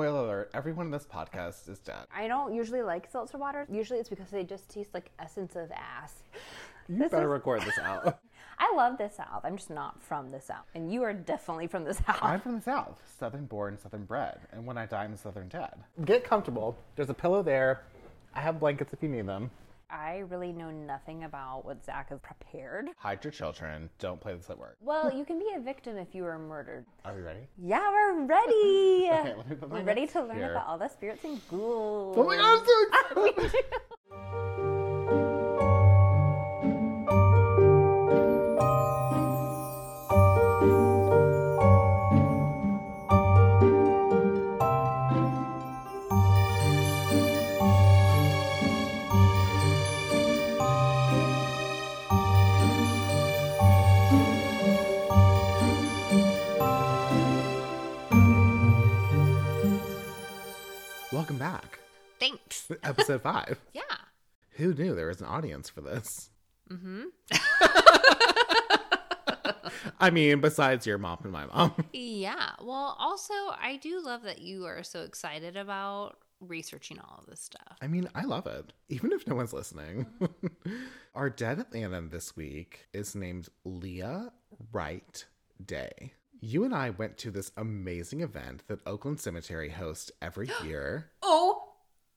Spoiler alert, everyone in this podcast is dead. I don't usually like seltzer water. Usually it's because they just taste like essence of ass. You This better is- record this out. I love the South. I'm just not from the South. And you are definitely from the South. I'm from the South, Southern born, Southern bred, and when I die, I'm Southern dead. Get comfortable. There's a pillow there. I have blankets if you need them. I really know nothing about what Zach has prepared. Hide your children. Don't play this at work. Well, you can be a victim if you were murdered. Are we ready? Yeah, we're ready. Okay, let me put my we're ready to learn here. about all the spirits and ghouls. Oh my god, I'm so excited! Episode five. Yeah. Who knew there was an audience for this? Mm-hmm. I mean, besides your mom and my mom. Yeah. Well, also, I do love that you are so excited about researching all of this stuff. I mean, I love it, even if no one's listening. Our dead Atlanta this week is named Leah Wright Day. You and I went to this amazing event that Oakland Cemetery hosts every year, Oh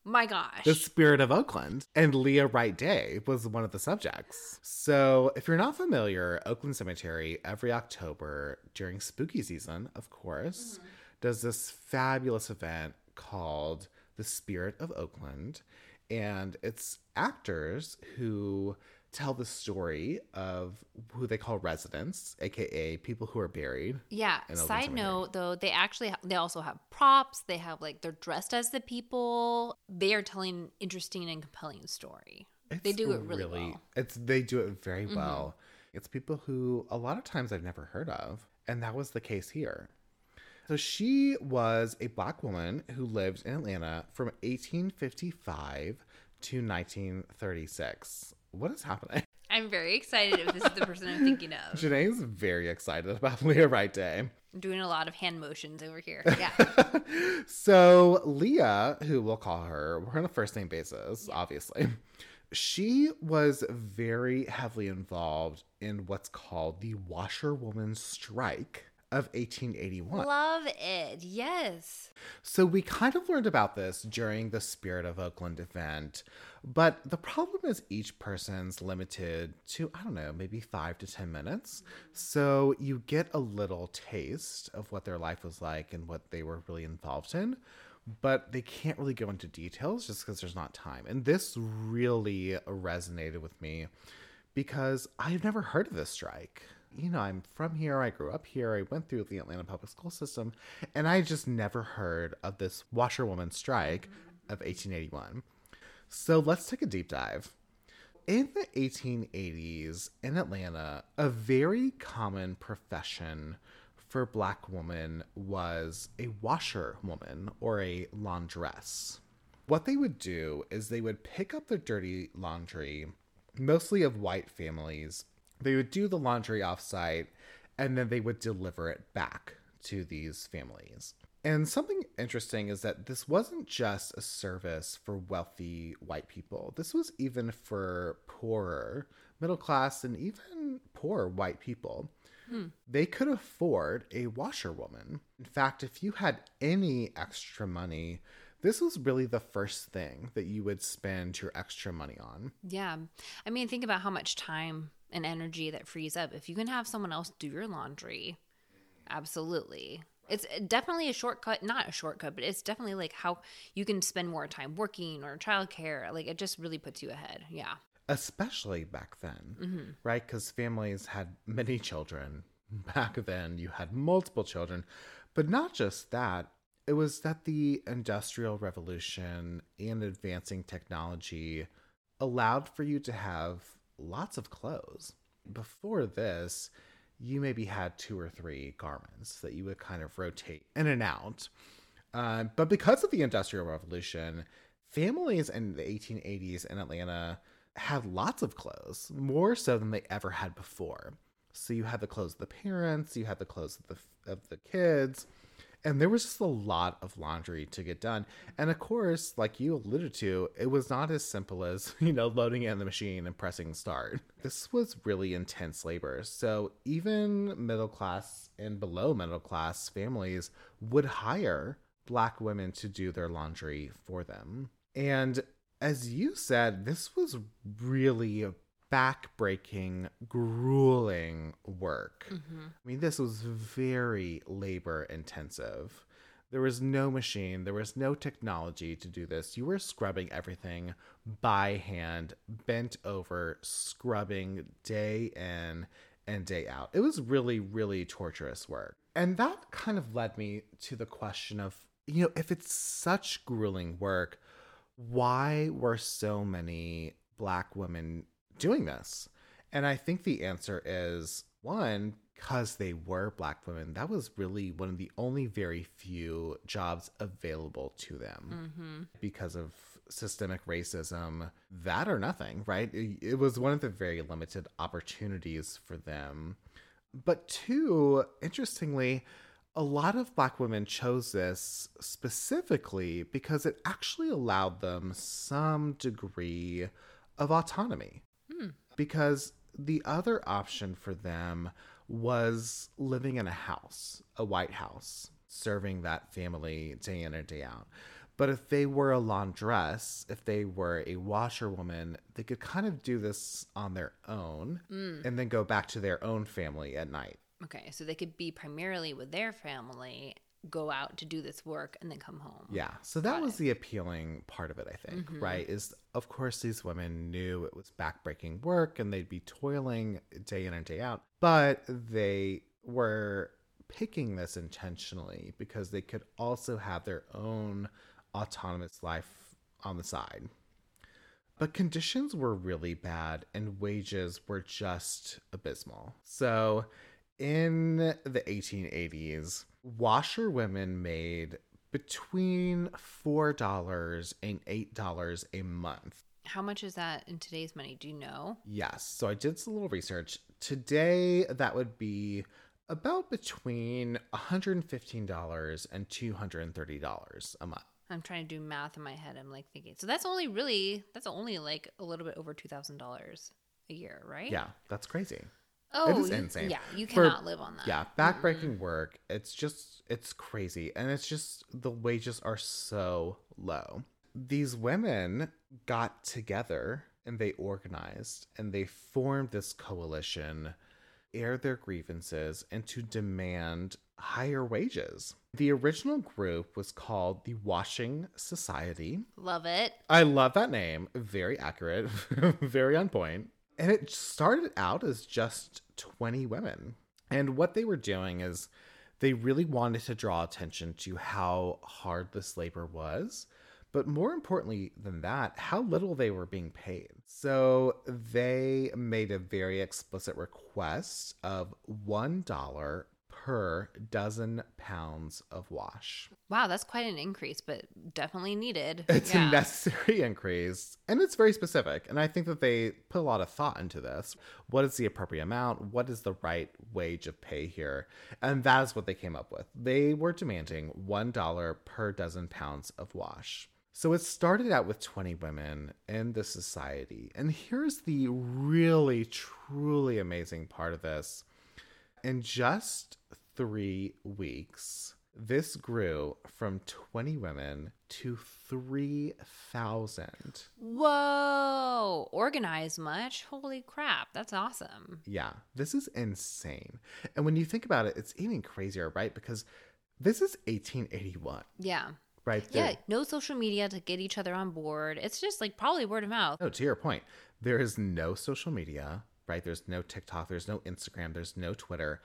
my gosh. The Spirit of Oakland. And Leah Wright Day was one of the subjects. So, if you're not familiar, Oakland Cemetery every October during spooky season, of course, mm-hmm. does this fabulous event called The Spirit of Oakland. And it's actors who tell the story of who they call residents, aka people who are buried. yeah. Side note, though, they actually ha- they also have props. They have like they're dressed as the people. They are telling an interesting and compelling story. they do it really, well. It's they do it very mm-hmm. well. It's people who a lot of times I've never heard of, and that was the case here. So she was a black woman who lived in Atlanta from 1855 to 1936. What is happening? I'm very excited if this is the person I'm thinking of. Janae's very excited about Leah Wright Day. I'm doing a lot of hand motions over here. Yeah. so Leah, who we'll call her, we're on a first name basis, obviously. She was very heavily involved in what's called the Washerwoman Strike of 1881. Love it. Yes. So we kind of learned about this during the Spirit of Oakland event, but the problem is each person's limited to, I don't know, maybe five to 10 minutes. So you get a little taste of what their life was like and what they were really involved in, but they can't really go into details just because there's not time. And this really resonated with me because I've never heard of this strike. You know, I'm from here, I grew up here, I went through the Atlanta public school system, and I just never heard of this washerwoman strike of 1881. So let's take a deep dive. In the 1880s in Atlanta, a very common profession for black women was a washerwoman or a laundress. What they would do is they would pick up the dirty laundry, mostly of white families. They would do the laundry offsite and then they would deliver it back to these families. And something interesting is that this wasn't just a service for wealthy white people. This was even for poorer, middle class, and even poor white people. Hmm. They could afford a washerwoman. In fact, if you had any extra money, this was really the first thing that you would spend your extra money on. Yeah. I mean, think about how much time and energy that frees up. If you can have someone else do your laundry, absolutely. It's definitely a shortcut, not a shortcut, but it's definitely like how you can spend more time working or childcare. Like it just really puts you ahead. Yeah. especially back then, mm-hmm. right? Because families had many children. Back then, you had multiple children. But not just that, it was that the Industrial Revolution and advancing technology allowed for you to have lots of clothes. Before this, you maybe had two or three garments that you would kind of rotate in and out. Uh, but because of the Industrial Revolution, families in the 1880s in Atlanta had lots of clothes, more so than they ever had before. So you had the clothes of the parents, you had the clothes of the of the kids, And there was just a lot of laundry to get done. And of course, like you alluded to, it was not as simple as, you know, loading in the machine and pressing start. This was really intense labor. So even middle class and below middle class families would hire black women to do their laundry for them. And as you said, this was really back-breaking, grueling work. Mm-hmm. I mean, this was very labor intensive. There was no machine, there was no technology to do this. You were scrubbing everything by hand, bent over, scrubbing day in and day out. It was really, really torturous work. And that kind of led me to the question of, you know, if it's such grueling work, why were so many black women doing this? And I think the answer is one, because they were black women, that was really one of the only very few jobs available to them Mm-hmm. because of systemic racism, that or nothing, right? It, it was one of the very limited opportunities for them. But two, interestingly, a lot of black women chose this specifically because it actually allowed them some degree of autonomy. Hmm. Because the other option for them was living in a house, a white house, serving that family day in and day out. But if they were a laundress, if they were a washerwoman, they could kind of do this on their own Mm. and then go back to their own family at night. Okay, so they could be primarily with their family, go out to do this work, and then come home. Yeah. So that Got was it. the appealing part of it, I think, Mhm. right? Is of course these women knew it was backbreaking work and they'd be toiling day in and day out, but they were picking this intentionally because they could also have their own autonomous life on the side. But conditions were really bad and wages were just abysmal. So in the 1880s, washerwomen made between $4 and $8 a month. How much is that in today's money? Do you know? Yes. So I did some little research. Today, that would be about between $115 and $230 a month. I'm trying to do math in my head. I'm like thinking. So that's only really that's only like a little bit over two thousand dollars a year, right? Yeah, that's crazy. Oh, is you- insane. Yeah, you For- cannot live on that. Yeah, backbreaking mm-hmm. work. It's just it's crazy and it's just the wages are so low. These women got together and they organized and they formed this coalition, air their grievances and to demand higher wages. The original group was called the Washing Society. Love it. I love that name. Very accurate, very on point. And it started out as just 20 women. And what they were doing is they really wanted to draw attention to how hard this labor was, but more importantly than that, how little they were being paid. So they made a very explicit request of $1 per dozen pounds of wash. Wow, that's quite an increase, but definitely needed. It's yeah. a necessary increase, and it's very specific. And I think that they put a lot of thought into this. What is the appropriate amount? What is the right wage of pay here? And that is what they came up with. They were demanding $1 per dozen pounds of wash. So it started out with 20 women in the society. And here's the really, truly amazing part of this. In just three weeks, this grew from 20 women to 3,000. Whoa, organized much? Holy crap, that's awesome. Yeah, this is insane. And when you think about it, it's even crazier, right? Because this is 1881, Yeah. right? there. Yeah, no social media to get each other on board. It's just like probably word of mouth. No, to your point, there is no social media, right? There's no TikTok, there's no Instagram, there's no Twitter.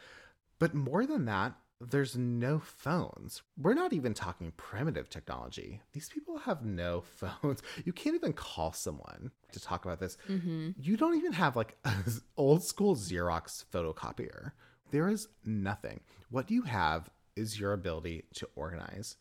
But more than that, there's no phones. We're not even talking primitive technology. These people have no phones. You can't even call someone to talk about this. Mm-hmm. You don't even have like an old school Xerox photocopier. There is nothing. What you have is your ability to organize.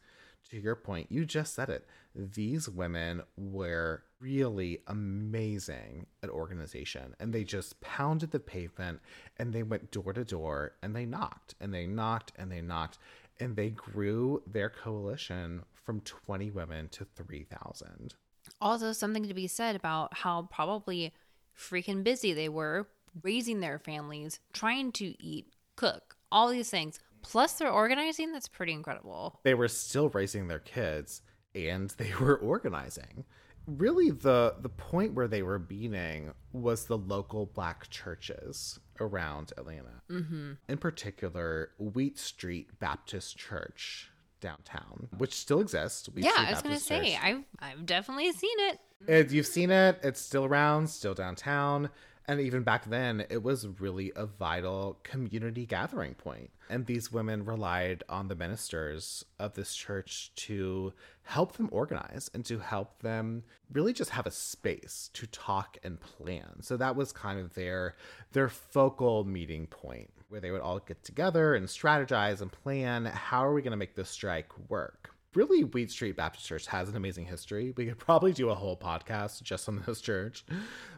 To your point, you just said it. These women were really amazing at organization and they just pounded the pavement and they went door to door and they knocked and they knocked and they knocked and they grew their coalition from 20 women to 3,000. Also, something to be said about how probably freaking busy they were raising their families, trying to eat, cook, all these things. Plus, they're organizing. That's pretty incredible. They were still raising their kids and they were organizing. Really, the, the point where they were beating was the local black churches around Atlanta. Mm-hmm. In particular, Wheat Street Baptist Church downtown, which still exists. Wheat yeah, Street I was gonna say I've I've definitely seen it. It, you've seen it. It's still around, still downtown. And even back then, it was really a vital community gathering point. And these women relied on the ministers of this church to help them organize and to help them really just have a space to talk and plan. So that was kind of their their focal meeting point where they would all get together and strategize and plan how are we going to make this strike work really Wheat Street Baptist Church has an amazing history. We could probably do a whole podcast just on this church,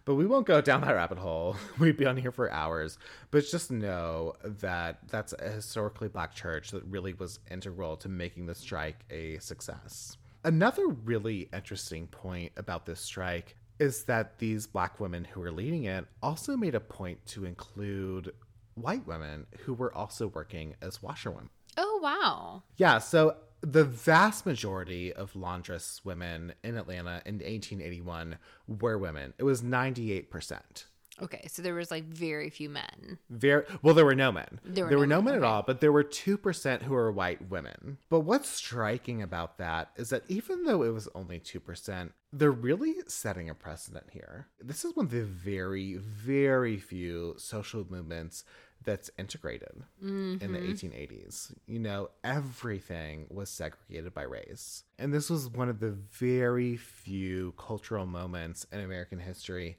but we won't go down that rabbit hole. We'd be on here for hours. But just know that that's a historically black church that really was integral to making the strike a success. Another really interesting point about this strike is that these black women who were leading it also made a point to include white women who were also working as washerwomen. Oh wow. Yeah, so the vast majority of laundress women in Atlanta in 1881 were women. It was 98%. Okay, so there was like very few men. Very well, there were no men. There There were were, no no men, men at all, but there were 2% who were white women. But what's striking about that is that even though it was only 2%, they're really setting a precedent here. This is one of the very, very few social movements that's integrated in the mm-hmm. 1880s. You know, everything was segregated by race. And this was one of the very few cultural moments in American history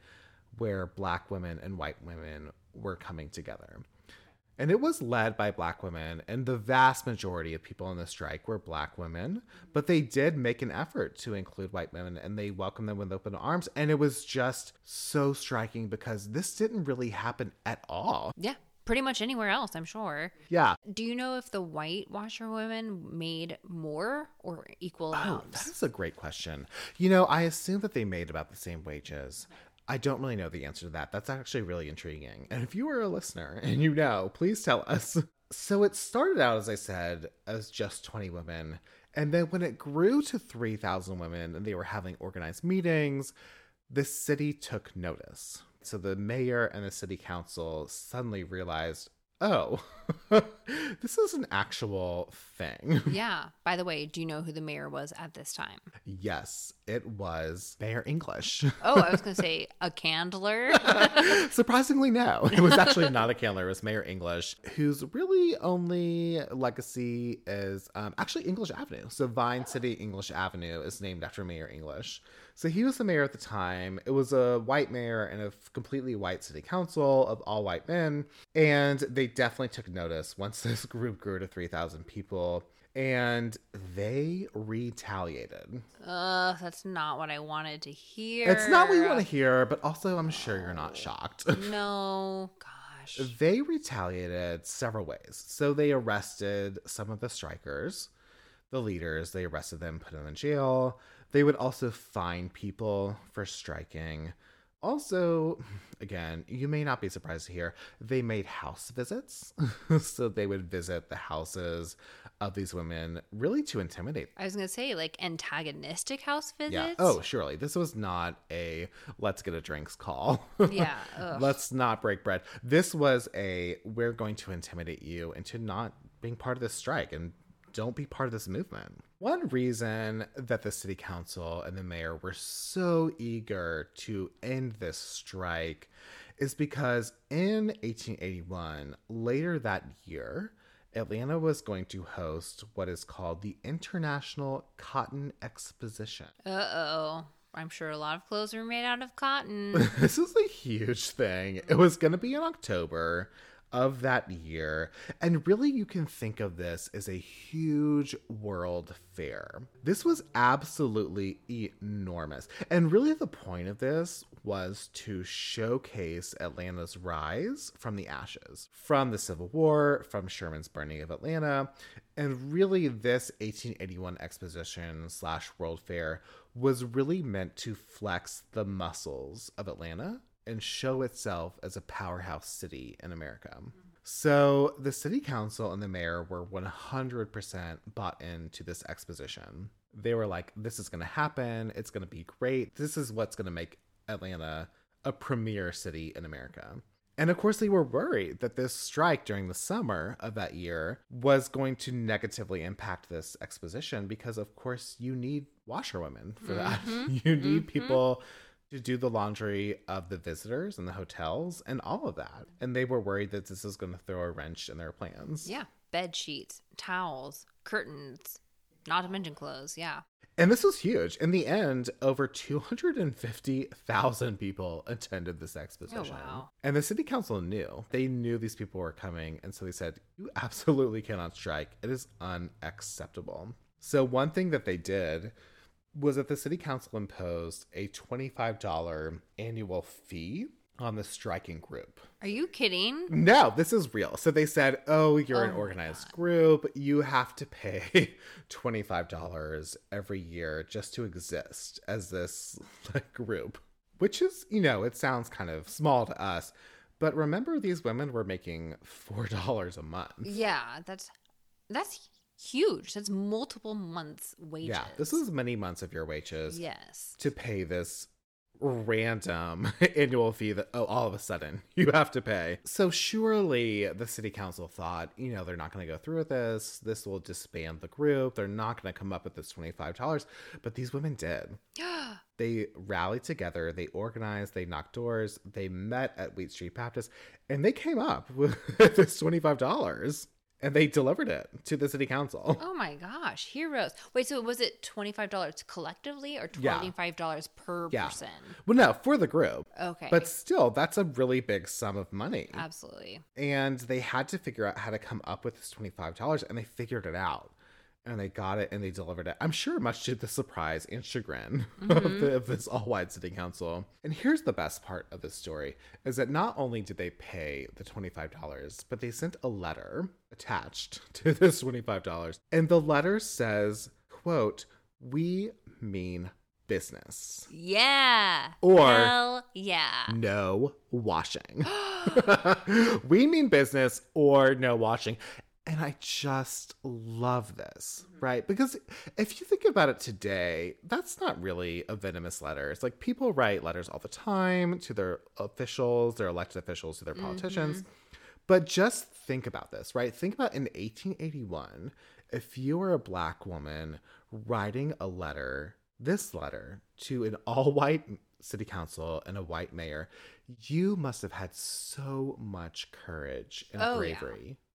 where black women and white women were coming together. And it was led by black women, and the vast majority of people in the strike were black women, but they did make an effort to include white women and they welcomed them with open arms. And it was just so striking because this didn't really happen at all. Yeah, pretty much anywhere else, I'm sure. Yeah. Do you know if the white washerwomen made more or equal Oh, amounts? that is a great question. You know, I assume that they made about the same wages. I don't really know the answer to that. That's actually really intriguing. And if you are a listener and you know, please tell us. So it started out, as I said, as just 20 women. And then when it grew to 3,000 women and they were having organized meetings, the city took notice. So the mayor and the city council suddenly realized, oh, this is an actual thing. yeah. By the way, do you know who the mayor was at this time? Yes, it was Mayor English. Oh, I was going to say a candler. Surprisingly, no. It was actually not a Candler. It was Mayor English, whose really only legacy is um, actually English Avenue. So Vine City English Avenue is named after Mayor English. So he was the mayor at the time. It was a white mayor and a completely white city council of all white men. And they definitely took notice once this group grew to 3,000 people. And they retaliated. Ugh, that's not what I wanted to hear. It's not what you want to hear, but also I'm sure you're not shocked. No, gosh. They retaliated several ways. So they arrested some of the strikers, the leaders, they arrested them, put them in jail. They would also fine people for striking. Also, again, you may not be surprised to hear they made house visits. so they would visit the houses of these women really to intimidate I was going to say, like, antagonistic house visits. yeah. Oh, surely. This was not a let's get a drinks call. Yeah, let's not break bread. This was a we're going to intimidate you into not being part of this strike and don't be part of this movement. One reason that the city council and the mayor were so eager to end this strike is because in 1881, later that year, Atlanta was going to host what is called the International Cotton Exposition. Uh oh. I'm sure a lot of clothes were made out of cotton. this is a huge thing. It was going to be in October of that year. And really, you can think of this as a huge world fair. This was absolutely enormous. And really, the point of this was to showcase Atlanta's rise from the ashes, from the Civil War, from Sherman's burning of Atlanta. And really, this 1881 exposition slash World Fair was really meant to flex the muscles of Atlanta and show itself as a powerhouse city in America. So the city council and the mayor were 100% bought into this exposition. They were like, this is going to happen. It's going to be great. This is what's going to make Atlanta a premier city in America. And of course, they were worried that this strike during the summer of that year was going to negatively impact this exposition because, of course, you need washerwomen for that. Mm-hmm. You need mm-hmm. people to do the laundry of the visitors and the hotels and all of that. And they were worried that this was going to throw a wrench in their plans. Yeah. Bed sheets, towels, curtains, not to mention clothes. Yeah. And this was huge. In the end, over 250,000 people attended this oh, exposition. Oh, wow. And the city council knew. They knew these people were coming. And so they said, You absolutely cannot strike. It is unacceptable. So, one thing that they did was that the city council imposed a $25 annual fee on the striking group. Are you kidding? No, this is real. So they said, "Oh, you're an Oh my organized group. You have to pay $25 every year just to exist as this like, group." Which is, you know, it sounds kind of small to us, but remember these women were making $4 a month. Yeah, that's that's huge. That's multiple months' wages. Yeah, this is many months of your wages yes. to pay this random annual fee that oh all of a sudden you have to pay. So surely the city council thought, you know, they're not going to go through with this. This will disband the group. They're not going to come up with this $25, but these women did. They rallied together, they organized, they knocked doors, they met at Wheat Street Baptist, and they came up with this $25 and they delivered it to the city council. Oh my gosh, heroes! Wait, so was it twenty five dollars collectively or twenty five dollars per Yeah. person? Well, no, for the group. Okay, But still, that's a really big sum of money. absolutely. and they had to figure out how to come up with this $25 and they figured it out and they got it and they delivered it i'm sure much to the surprise and chagrin of, mm-hmm. the, of this all-white city council and here's the best part of this story is that not only did they pay the $25 but they sent a letter attached to this $25 and the letter says quote we mean business Yeah. Or- Hell yeah. no washing. we mean business or no washing. And I just love this, mm-hmm. right? Because if you think about it today, that's not really a venomous letter. It's like people write letters all the time to their officials, their elected officials, to their mm-hmm. politicians. But just think about this, right? Think about in 1881, if you were a black woman writing a letter, this letter, to an all white city council and a white mayor, you must have had so much courage and Oh, yeah.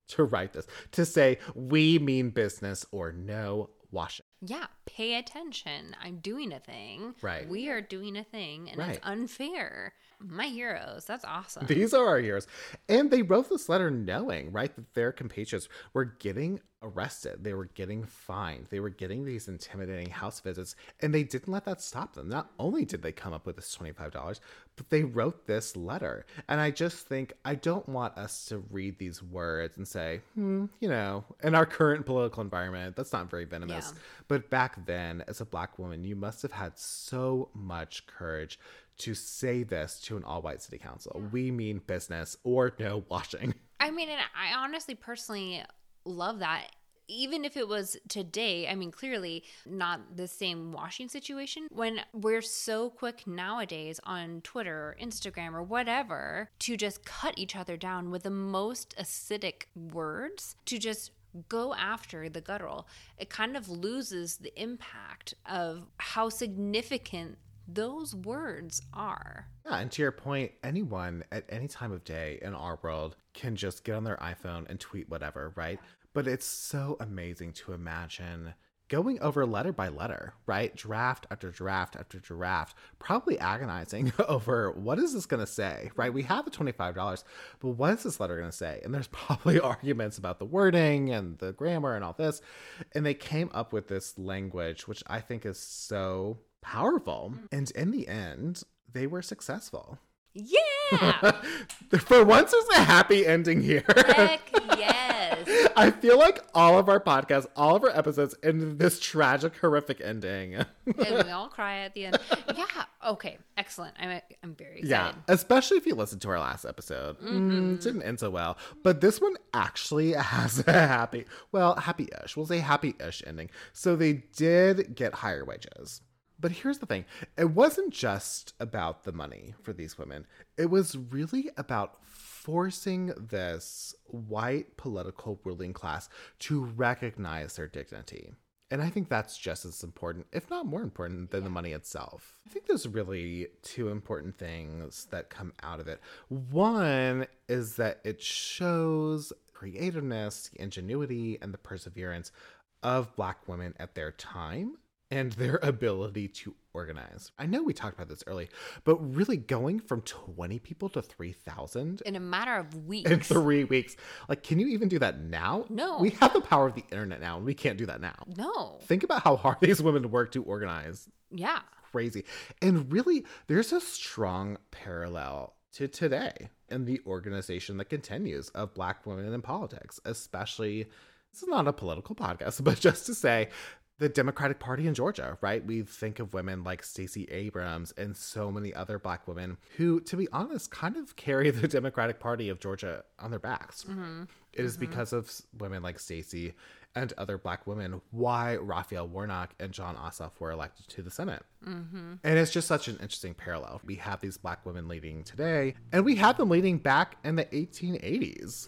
To write this, to say, we mean business or no washing. Yeah, pay attention. I'm doing a thing. Right. We are doing a thing, and Right. it's unfair. My heroes. That's awesome. These are our heroes. And they wrote this letter knowing, right, that their compatriots were getting arrested. They were getting fined. They were getting these intimidating house visits. And they didn't let that stop them. Not only did they come up with this $25, but they wrote this letter. And I just think, I don't want us to read these words and say, hmm, you know, in our current political environment, that's not very venomous. Yeah. But back then, as a black woman, you must have had so much courage to say this to an all white city council. We mean business or no washing. I mean, and I honestly, personally love that. Even if it was today, I mean, clearly not the same washing situation. When we're so quick nowadays on Twitter or Instagram or whatever to just cut each other down with the most acidic words, to just go after the guttural, it kind of loses the impact of how significant those words are. Yeah, and to your point, anyone at any time of day in our world can just get on their iPhone and tweet whatever, right? But it's so amazing to imagine going over letter by letter, right? Draft after draft after draft, probably agonizing over what is this going to say, right? We have the $25, but what is this letter going to say? And there's probably arguments about the wording and the grammar and all this. And they came up with this language, which I think is so powerful. Mm. And in the end, they were successful. Yeah. For once, there's a happy ending here. Heck yes. I feel like all of our podcasts, all of our episodes end this tragic, horrific ending. and we all cry at the end. Yeah. Okay. Excellent. I'm I'm very excited. yeah, especially if you listen to our last episode. Mm, didn't end so well, but this one actually has a happy, well, happy-ish. We'll say happy-ish ending. So they did get higher wages. But here's the thing it wasn't just about the money for these women, it was really about forcing this white political ruling class to recognize their dignity. And I think that's just as important, if not more important, than the money itself. I think there's really two important things that come out of it. One is that it shows creativeness, the ingenuity, and the perseverance of Black women at their time and their ability to organize. I know we talked about this early, but really going from 20 people to 3,000 In a matter of weeks. in three weeks, like, can you even do that now? No. We have the power of the internet now, and we can't do that now. no. Think about how hard these women work to organize. Yeah. Crazy. And really, there's a strong parallel to today and the organization that continues of Black women in politics, especially. This is not a political podcast, but just to say the Democratic Party in Georgia, right? We think of women like Stacey Abrams and so many other Black women who, to be honest, kind of carry the Democratic Party of Georgia on their backs. Mm-hmm. It is mm-hmm. because of women like Stacey and other Black women why Raphael Warnock and Jon Ossoff were elected to the Senate. Mm-hmm. And it's just such an interesting parallel. We have these Black women leading today, and we had them leading back in the 1880s.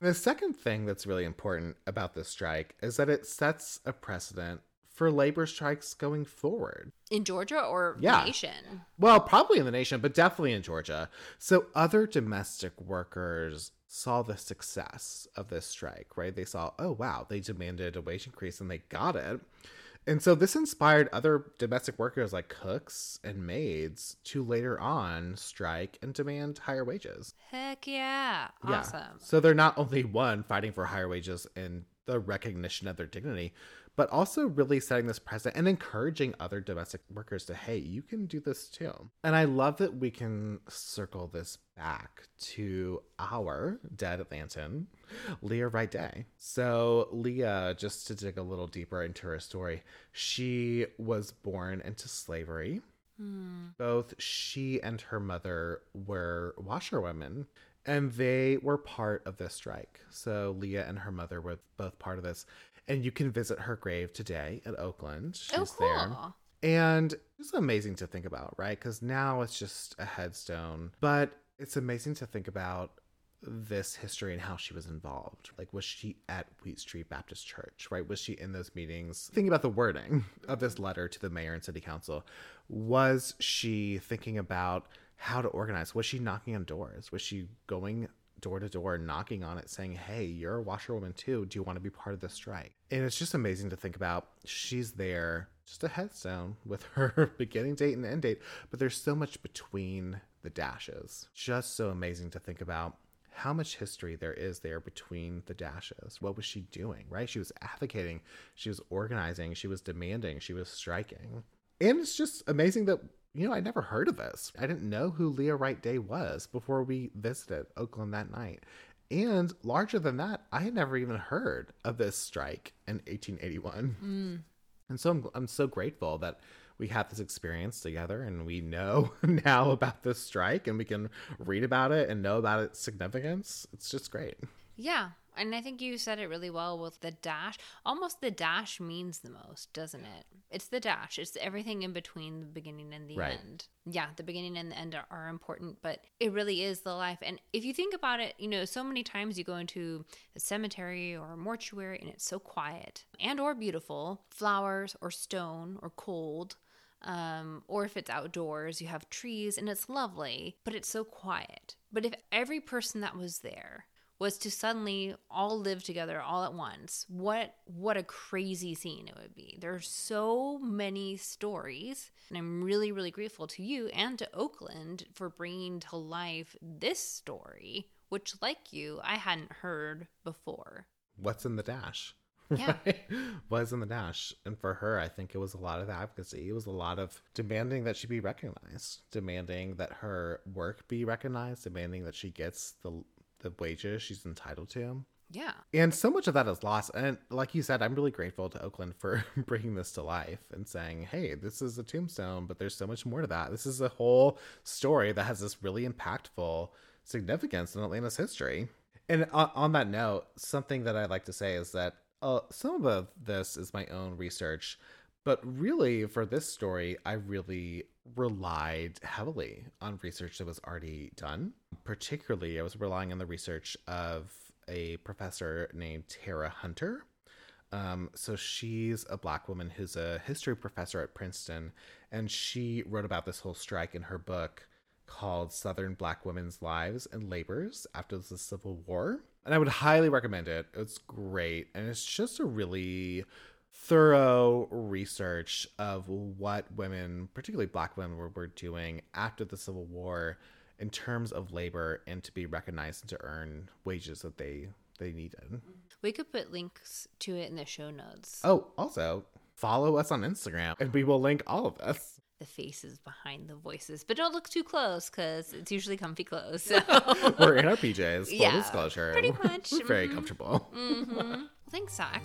The second thing that's really important about this strike is that it sets a precedent for labor strikes going forward. In Georgia or Yeah. nation? Well, probably in the nation, but definitely in Georgia. So other domestic workers saw the success of this strike, right? They saw, oh, wow, they demanded a wage increase and they got it. And so this inspired other domestic workers like cooks and maids to later on strike and demand higher wages. Heck yeah. Yeah. Awesome. So they're not only one fighting for higher wages and the recognition of their dignity, but also really setting this precedent and encouraging other domestic workers to, hey, you can do this too. And I love that we can circle this back to our dead Atlantan, Leah Wright Day. So, Leah, just to dig a little deeper into her story, she was born into slavery. Hmm. Both she and her mother were washerwomen, and they were part of this strike. So Leah and her mother were both part of this. And you can visit her grave today at Oakland. Oh, She's Oh, there. cool. And it's amazing to think about, right? Because now it's just a headstone. But it's amazing to think about this history and how she was involved. Like, was she at Wheat Street Baptist Church, right? Was she in those meetings? Thinking about the wording of this letter to the mayor and city council, was she thinking about how to organize? Was she knocking on doors? Was she going door to door, knocking on it, saying, Hey, you're a washerwoman too. Do you want to be part of the strike? And it's just amazing to think about. She's there, just a headstone with her beginning date and end date, but there's so much between the dashes. Just so amazing to think about how much history there is there between the dashes. What was she doing, right? She was advocating, she was organizing, she was demanding, she was striking. And it's just amazing that, you know, I never heard of this. I didn't know who Leah Wright Day was before we visited Oakland that night. And larger than that, I had never even heard of this strike in 1881. Hmm. And so I'm, I'm so grateful that we had this experience together and we know now about this strike and we can read about it and know about its significance. It's just great. Yeah. And I think you said it really well with the dash. Almost the dash means the most, doesn't it? It's the dash. It's everything in between the beginning and the Right. end. Yeah, the beginning and the end are, are important, but it really is the life. And if you think about it, you know, so many times you go into a cemetery or a mortuary and it's so quiet and or beautiful, flowers or stone or cold. Um, or if it's outdoors, you have trees and it's lovely, but it's so quiet. But if every person that was there was to suddenly all live together all at once, what what a crazy scene it would be. There's so many stories, and I'm really really grateful to you and to Oakland for bringing to life this story, which like you, I hadn't heard before. What's in the dash? Yeah. right, was in the dash And for her, I think it was a lot of advocacy. It was a lot of demanding that she be recognized, demanding that her work be recognized, demanding that she gets the the wages she's entitled to. Yeah. And so much of that is lost. And like you said, I'm really grateful to Oakland for bringing this to life and saying, hey, this is a tombstone, but there's so much more to that. This is a whole story that has this really impactful significance in Atlanta's history. And on, on that note, something that I'd like to say is that uh, some of this is my own research, but really for this story, I really relied heavily on research that was already done. Particularly, I was relying on the research of a professor named Tera Hunter. Um, so she's a black woman who's a history professor at Princeton, and she wrote about this whole strike in her book called Southern Black Women's Lives and Labors After the Civil War. And I would highly recommend it. It's great. And it's just a really thorough research of what women, particularly black women, were, were doing after the Civil War in terms of labor and to be recognized and to earn wages that they they needed. We could put links to it in the show notes. Oh, also follow us on Instagram and we will link all of us. The faces behind the voices, but don't look too close because it's usually comfy clothes. So. We're in our PJs, full Yeah, disclosure. pretty much. We're very Mhm. comfortable. hmm Thanks, Zach.